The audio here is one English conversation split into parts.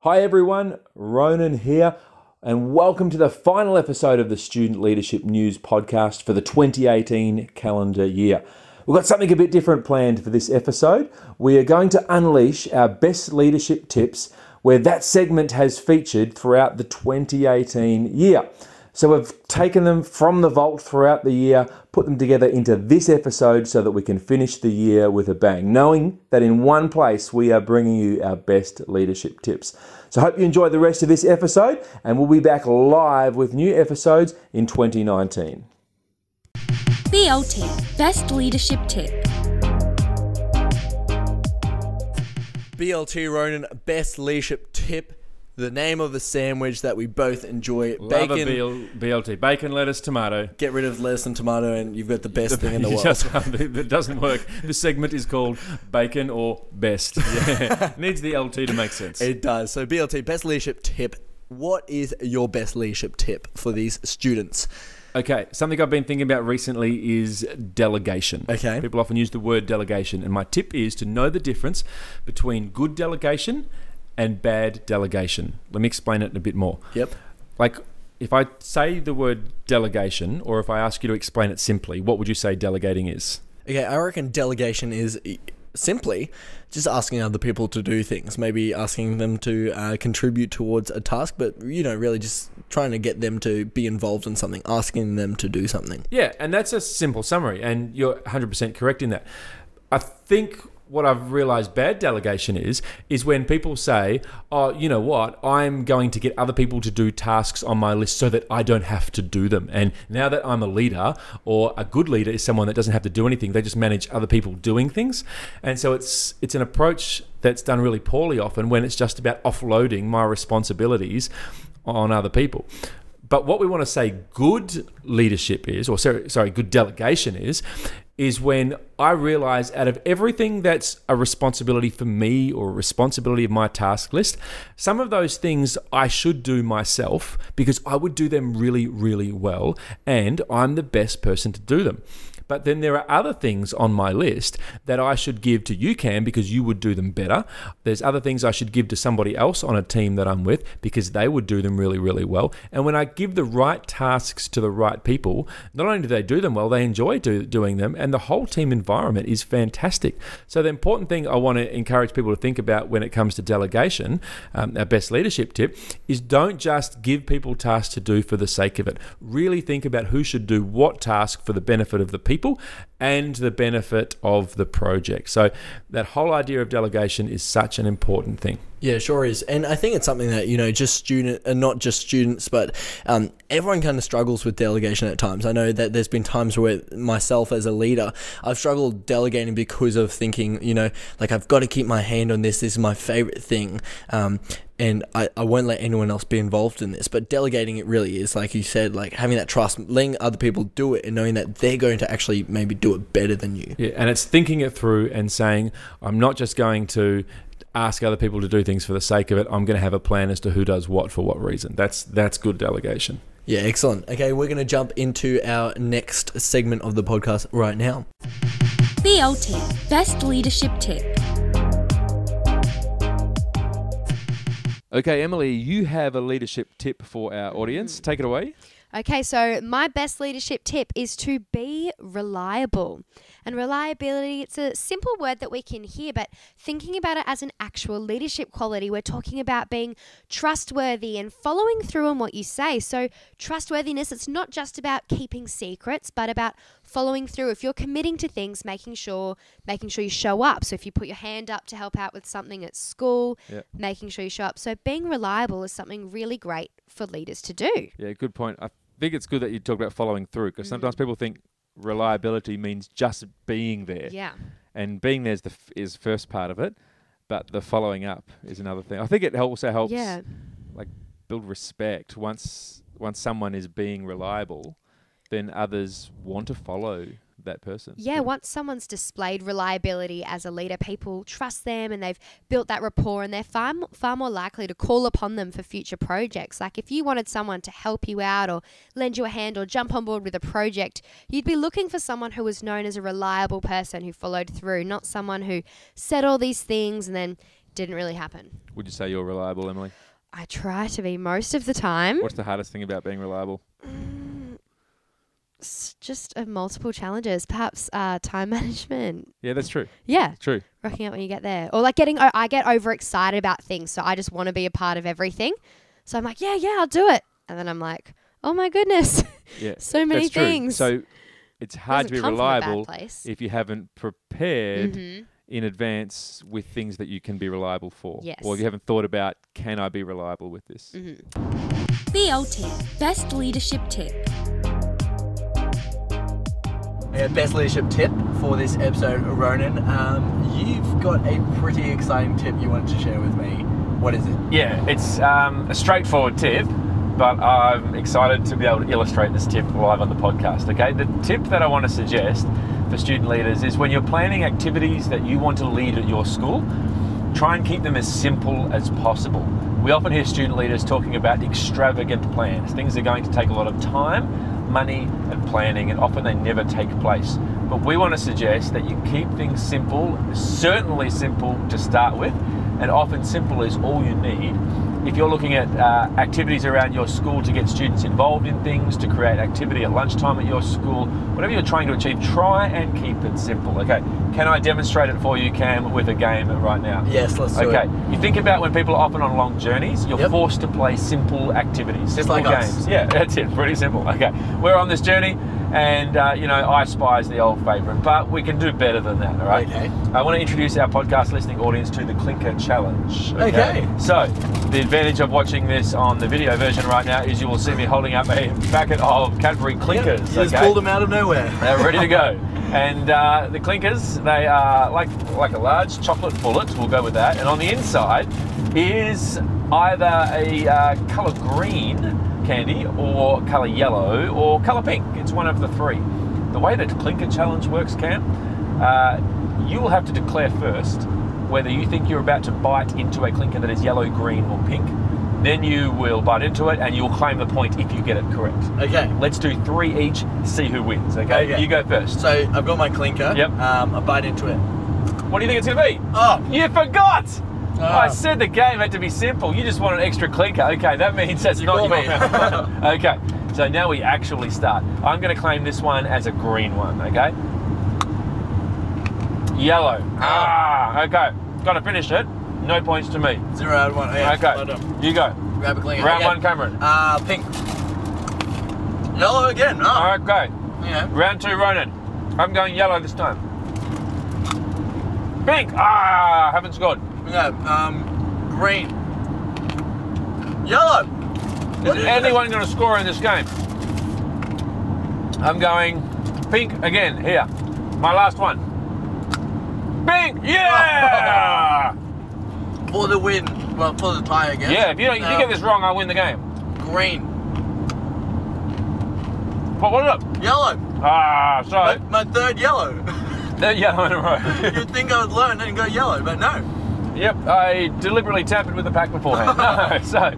Hi everyone, Ronan here, and welcome to the final episode of the Student Leadership News podcast for the 2018 calendar year. We've got something a bit different planned for this episode. We are going to unleash our best leadership tips where that segment has featured throughout the 2018 year. So we've taken them from the vault throughout the year, put them together into this episode so that we can finish the year with a bang, knowing that in one place we are bringing you our best leadership tips. So I hope you enjoy the rest of this episode, and we'll be back live with new episodes in 2019. BLT Best Leadership Tip. BLT Ronan, best leadership tip. The name of the sandwich that we both enjoy. Love bacon. a BL, BLT. Bacon, lettuce, tomato. Get rid of lettuce and tomato, and you've got the best thing in the world. just- that doesn't work. This segment is called bacon or best. Yeah. Needs the LT to make sense. It does. So BLT, best leadership tip. What is your best leadership tip for these students? Okay, something I've been thinking about recently is delegation. Okay. People often use the word delegation, and my tip is to know the difference between good delegation and bad delegation. Let me explain it a bit more. Yep. Like, if I say the word delegation, or if I ask you to explain it simply, what would you say delegating is? Okay, I reckon delegation is simply just asking other people to do things. Maybe asking them to uh, contribute towards a task, but you know, really just trying to get them to be involved in something, asking them to do something. Yeah, and that's a simple summary, and you're 100% correct in that. I think what I've realized bad delegation is is when people say, "Oh, you know what? I'm going to get other people to do tasks on my list so that I don't have to do them." And now that I'm a leader or a good leader is someone that doesn't have to do anything, they just manage other people doing things. And so it's it's an approach that's done really poorly often when it's just about offloading my responsibilities on other people. But what we want to say good leadership is, or sorry, sorry, good delegation is, is when I realize out of everything that's a responsibility for me or a responsibility of my task list, some of those things I should do myself because I would do them really, really well, and I'm the best person to do them. But then there are other things on my list that I should give to you, Cam, because you would do them better. There's other things I should give to somebody else on a team that I'm with because they would do them really, really well. And when I give the right tasks to the right people, not only do they do them well, they enjoy do, doing them, and the whole team environment is fantastic. So, the important thing I want to encourage people to think about when it comes to delegation, um, our best leadership tip, is don't just give people tasks to do for the sake of it. Really think about who should do what task for the benefit of the people people and the benefit of the project. So, that whole idea of delegation is such an important thing. Yeah, sure is, and I think it's something that you know, just student, and not just students, but um, everyone kind of struggles with delegation at times. I know that there's been times where myself as a leader, I've struggled delegating because of thinking, you know, like I've got to keep my hand on this. This is my favorite thing, um, and I, I won't let anyone else be involved in this. But delegating it really is, like you said, like having that trust, letting other people do it, and knowing that they're going to actually maybe do it better than you. Yeah, and it's thinking it through and saying, I'm not just going to ask other people to do things for the sake of it. I'm going to have a plan as to who does what for what reason. That's that's good delegation. Yeah, excellent. Okay, we're going to jump into our next segment of the podcast right now. BLT Best Leadership Tip. Okay, Emily, you have a leadership tip for our audience. Take it away. Okay, so my best leadership tip is to be reliable. And reliability, it's a simple word that we can hear, but thinking about it as an actual leadership quality, we're talking about being trustworthy and following through on what you say. So, trustworthiness, it's not just about keeping secrets, but about following through. If you're committing to things, making sure making sure you show up. So, if you put your hand up to help out with something at school, Yep. making sure you show up. So, being reliable is something really great for leaders to do. Yeah, good point. I think it's good that you talk about following through because mm. sometimes people think reliability means just being there, Yeah. and being there is the f- is first part of it, but the following up is another thing. I think it also helps Yeah. Like build respect once once someone is being reliable, then others want to follow that person. Yeah, once someone's displayed reliability as a leader, people trust them and they've built that rapport and they're far, far more likely to call upon them for future projects. Like if you wanted someone to help you out or lend you a hand or jump on board with a project, you'd be looking for someone who was known as a reliable person who followed through, not someone who said all these things and then didn't really happen. Would you say you're reliable, Emily? I try to be most of the time. What's the hardest thing about being reliable? Mm. It's just uh, multiple challenges, perhaps uh, time management. Yeah, that's true. Yeah, True. rocking out when you get there, or like getting—I get overexcited about things, so I just want to be a part of everything. So I'm like, yeah, yeah, I'll do it, and then I'm like, oh my goodness, Yeah. so many that's true. things. So it's hard to be Doesn't come from a bad reliable if you haven't prepared Mhm. in advance with things that you can be reliable for. Yes. Or if you haven't thought about, can I be reliable with this? Mhm. BLT Best Leadership Tip. Yeah, best leadership tip for this episode, Ronan. Um, you've got a pretty exciting tip you wanted to share with me. What is it? Yeah, it's um, a straightforward tip, but I'm excited to be able to illustrate this tip live on the podcast. Okay, the tip that I want to suggest for student leaders is when you're planning activities that you want to lead at your school, try and keep them as simple as possible. We often hear student leaders talking about extravagant plans. Things are going to take a lot of time, money, and planning, and often they never take place. But we want to suggest that you keep things simple, certainly simple to start with, and often simple is all you need. If you're looking at uh, activities around your school to get students involved in things, to create activity at lunchtime at your school, whatever you're trying to achieve, try and keep it simple. Okay, can I demonstrate it for you, Cam, with a game right now? Yes, let's do it. Okay, it. you think about when people are often on long journeys, you're Yep. forced to play simple activities, simple like us. games. Yeah, that's it, pretty simple. Okay, we're on this journey, and uh, you know, I Spy is the old favourite, but we can do better than that, all right? Okay. I want to introduce our podcast listening audience to the Clinker Challenge. Okay. So, the advantage of watching this on the video version right now is you will see me holding up a packet of Cadbury Clinkers. You just okay? pulled them out of nowhere. They're ready to go. And uh, the clinkers, they are like like a large chocolate bullet. We'll go with that. And on the inside is either a uh, color green candy, or color yellow, or color pink. It's one of the three. The way that clinker challenge works, Cam, uh, you will have to declare first whether you think you're about to bite into a clinker that is yellow, green, or pink. Then you will bite into it, and you'll claim the point if you get it correct. Okay. Let's do three each, see who wins, okay? Okay. You go first. So I've got my clinker. Yep. Um, I bite into it. What do you think it's going to be? Oh, You forgot! Ah. I said the game had to be simple. You just want an extra clinker. Okay, that means that's You not me. Okay, so now we actually start. I'm going to claim this one as a green one, okay? Yellow. Ah, okay. Got to finish it. No points to me. zero out of one. Yeah, Okay, you go. Grab a clinker. Round Okay. one, Cameron. Uh, pink. Yellow again. Oh, Okay, yeah. round two, Ronan. I'm going yellow this time. Pink. Ah, haven't scored. Um, green. Yellow. Is is anyone going to score in this game? I'm going pink again here. My last one. Pink! Yeah! For the win. Well, for the tie again. yeah, if you, don't, if you get this wrong, I win the game. Green. What was it? Yellow. Ah, My, so my third yellow. they're yellow in a row. You'd think I would learn and go yellow, but no. Yep, I deliberately tampered with the pack beforehand. no, so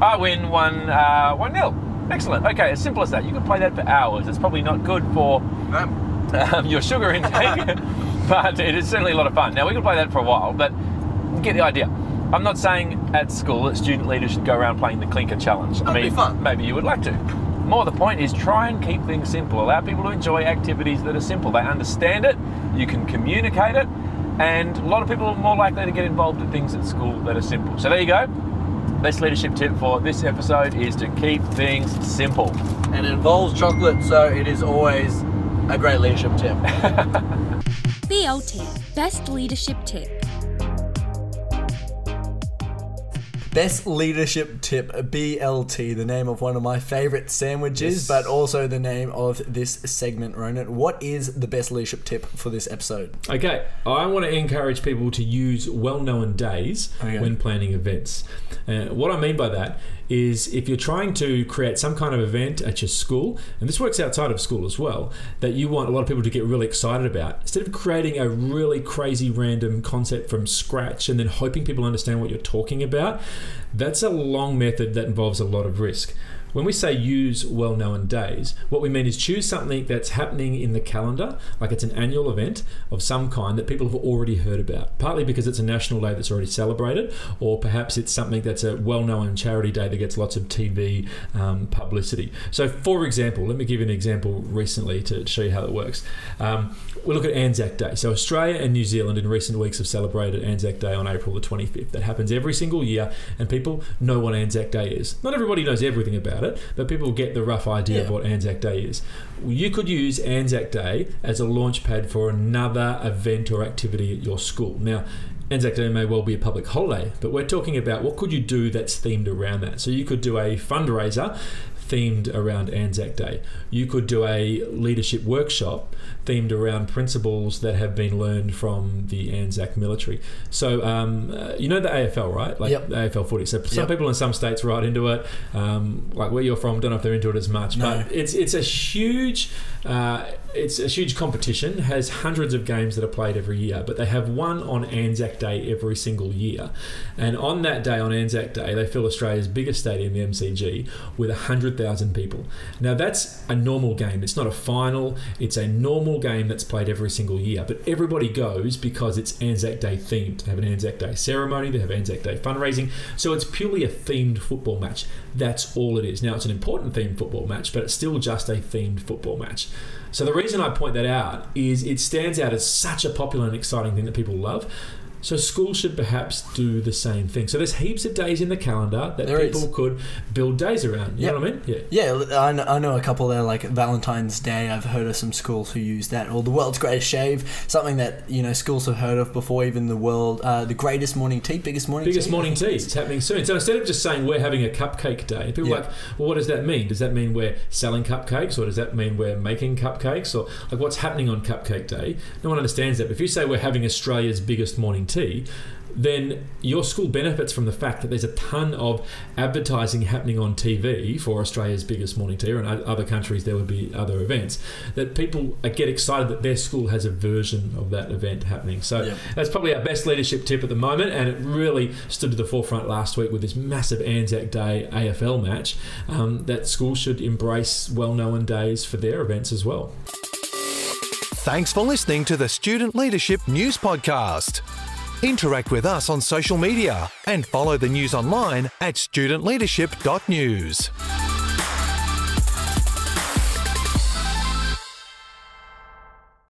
I win one, uh, one nil. Excellent. Okay, as simple as that. You could play that for hours. It's probably not good for Um, your sugar intake, but it is certainly a lot of fun. Now we can play that for a while, but you get the idea. I'm not saying at school that student leaders should go around playing the clinker challenge. I That'd mean, be fun. maybe you would like to. More the point is try and keep things simple. Allow people to enjoy activities that are simple. They understand it, you can communicate it, and a lot of people are more likely to get involved in things at school that are simple. So there you go. Best leadership tip for this episode is to keep things simple. and it involves chocolate, so it is always a great leadership tip. BLT Best Leadership Tip. Best leadership tip BLT, the name of one of my favorite sandwiches, Yes. but also the name of this segment, Ronan. What is the best leadership tip for this episode? Okay, I want to encourage people to use well known days Okay. when planning events. Uh, what I mean by that is if you're trying to create some kind of event at your school, and this works outside of school as well, that you want a lot of people to get really excited about, instead of creating a really crazy random concept from scratch and then hoping people understand what you're talking about, that's a long method that involves a lot of risk. When we say use well known days, what we mean is choose something that's happening in the calendar, like it's an annual event of some kind that people have already heard about, partly because it's a national day that's already celebrated, or perhaps it's something that's a well known charity day that gets lots of TV um, publicity. So, for example, let me give you an example recently to show you how it works. Um, we look at Anzac Day. So, Australia and New Zealand in recent weeks have celebrated Anzac Day on April the 25th. That happens every single year, and people know what Anzac Day is. Not everybody knows everything about it, but people get the rough idea of what Anzac Day is. You could use Anzac Day as a launch pad for another event or activity at your school. Now, Anzac Day may well be a public holiday, but we're talking about what could you do that's themed around that. So you could do a fundraiser themed around Anzac Day. You could do a leadership workshop themed around principles that have been learned from the Anzac military. So um, uh, you know the AFL, right? Like Yep. the AFL footy. So some Yep. people in some states are right into it. Um, like where you're from, don't know if they're into it as much, No. but it's it's a huge uh, it's a huge competition. Has hundreds of games that are played every year, but they have one on Anzac Day every single year. And on that day, on Anzac Day, they fill Australia's biggest stadium, the MCG, with hundred thousand people. Now that's a normal game. It's not a final. It's a normal game that's played every single year. But everybody goes because it's Anzac Day themed. They have an Anzac Day ceremony. They have Anzac Day fundraising. So it's purely a themed football match. That's all it is. Now it's an important themed football match, but it's still just a themed football match. So the reason I point that out is it stands out as such a popular and exciting thing that people love. So schools should perhaps do the same thing. So there's heaps of days in the calendar that There people is. could build days around. You know what I mean? Yeah. Yeah, I know, I know a couple there, like Valentine's Day. I've heard of some schools who use that, or the world's greatest shave, something that you know schools have heard of before. Even the world, uh, the greatest morning tea, biggest morning Biggest tea. morning tea. It's happening soon. So instead of just saying we're having a cupcake day, people Yeah. are like, well, what does that mean? Does that mean we're selling cupcakes, or does that mean we're making cupcakes, or like what's happening on Cupcake Day? No one understands that. But if you say we're having Australia's biggest morning tea, then your school benefits from the fact that there's a ton of advertising happening on TV for Australia's biggest morning tea, or in other countries there would be other events. That people get excited that their school has a version of that event happening. So Yeah. that's probably our best leadership tip at the moment, and it really stood to the forefront last week with this massive Anzac Day AFL match. Um, that schools should embrace well-known days for their events as well. Thanks for listening to the Student Leadership News Podcast. Interact with us on social media and follow the news online at studentleadership.news.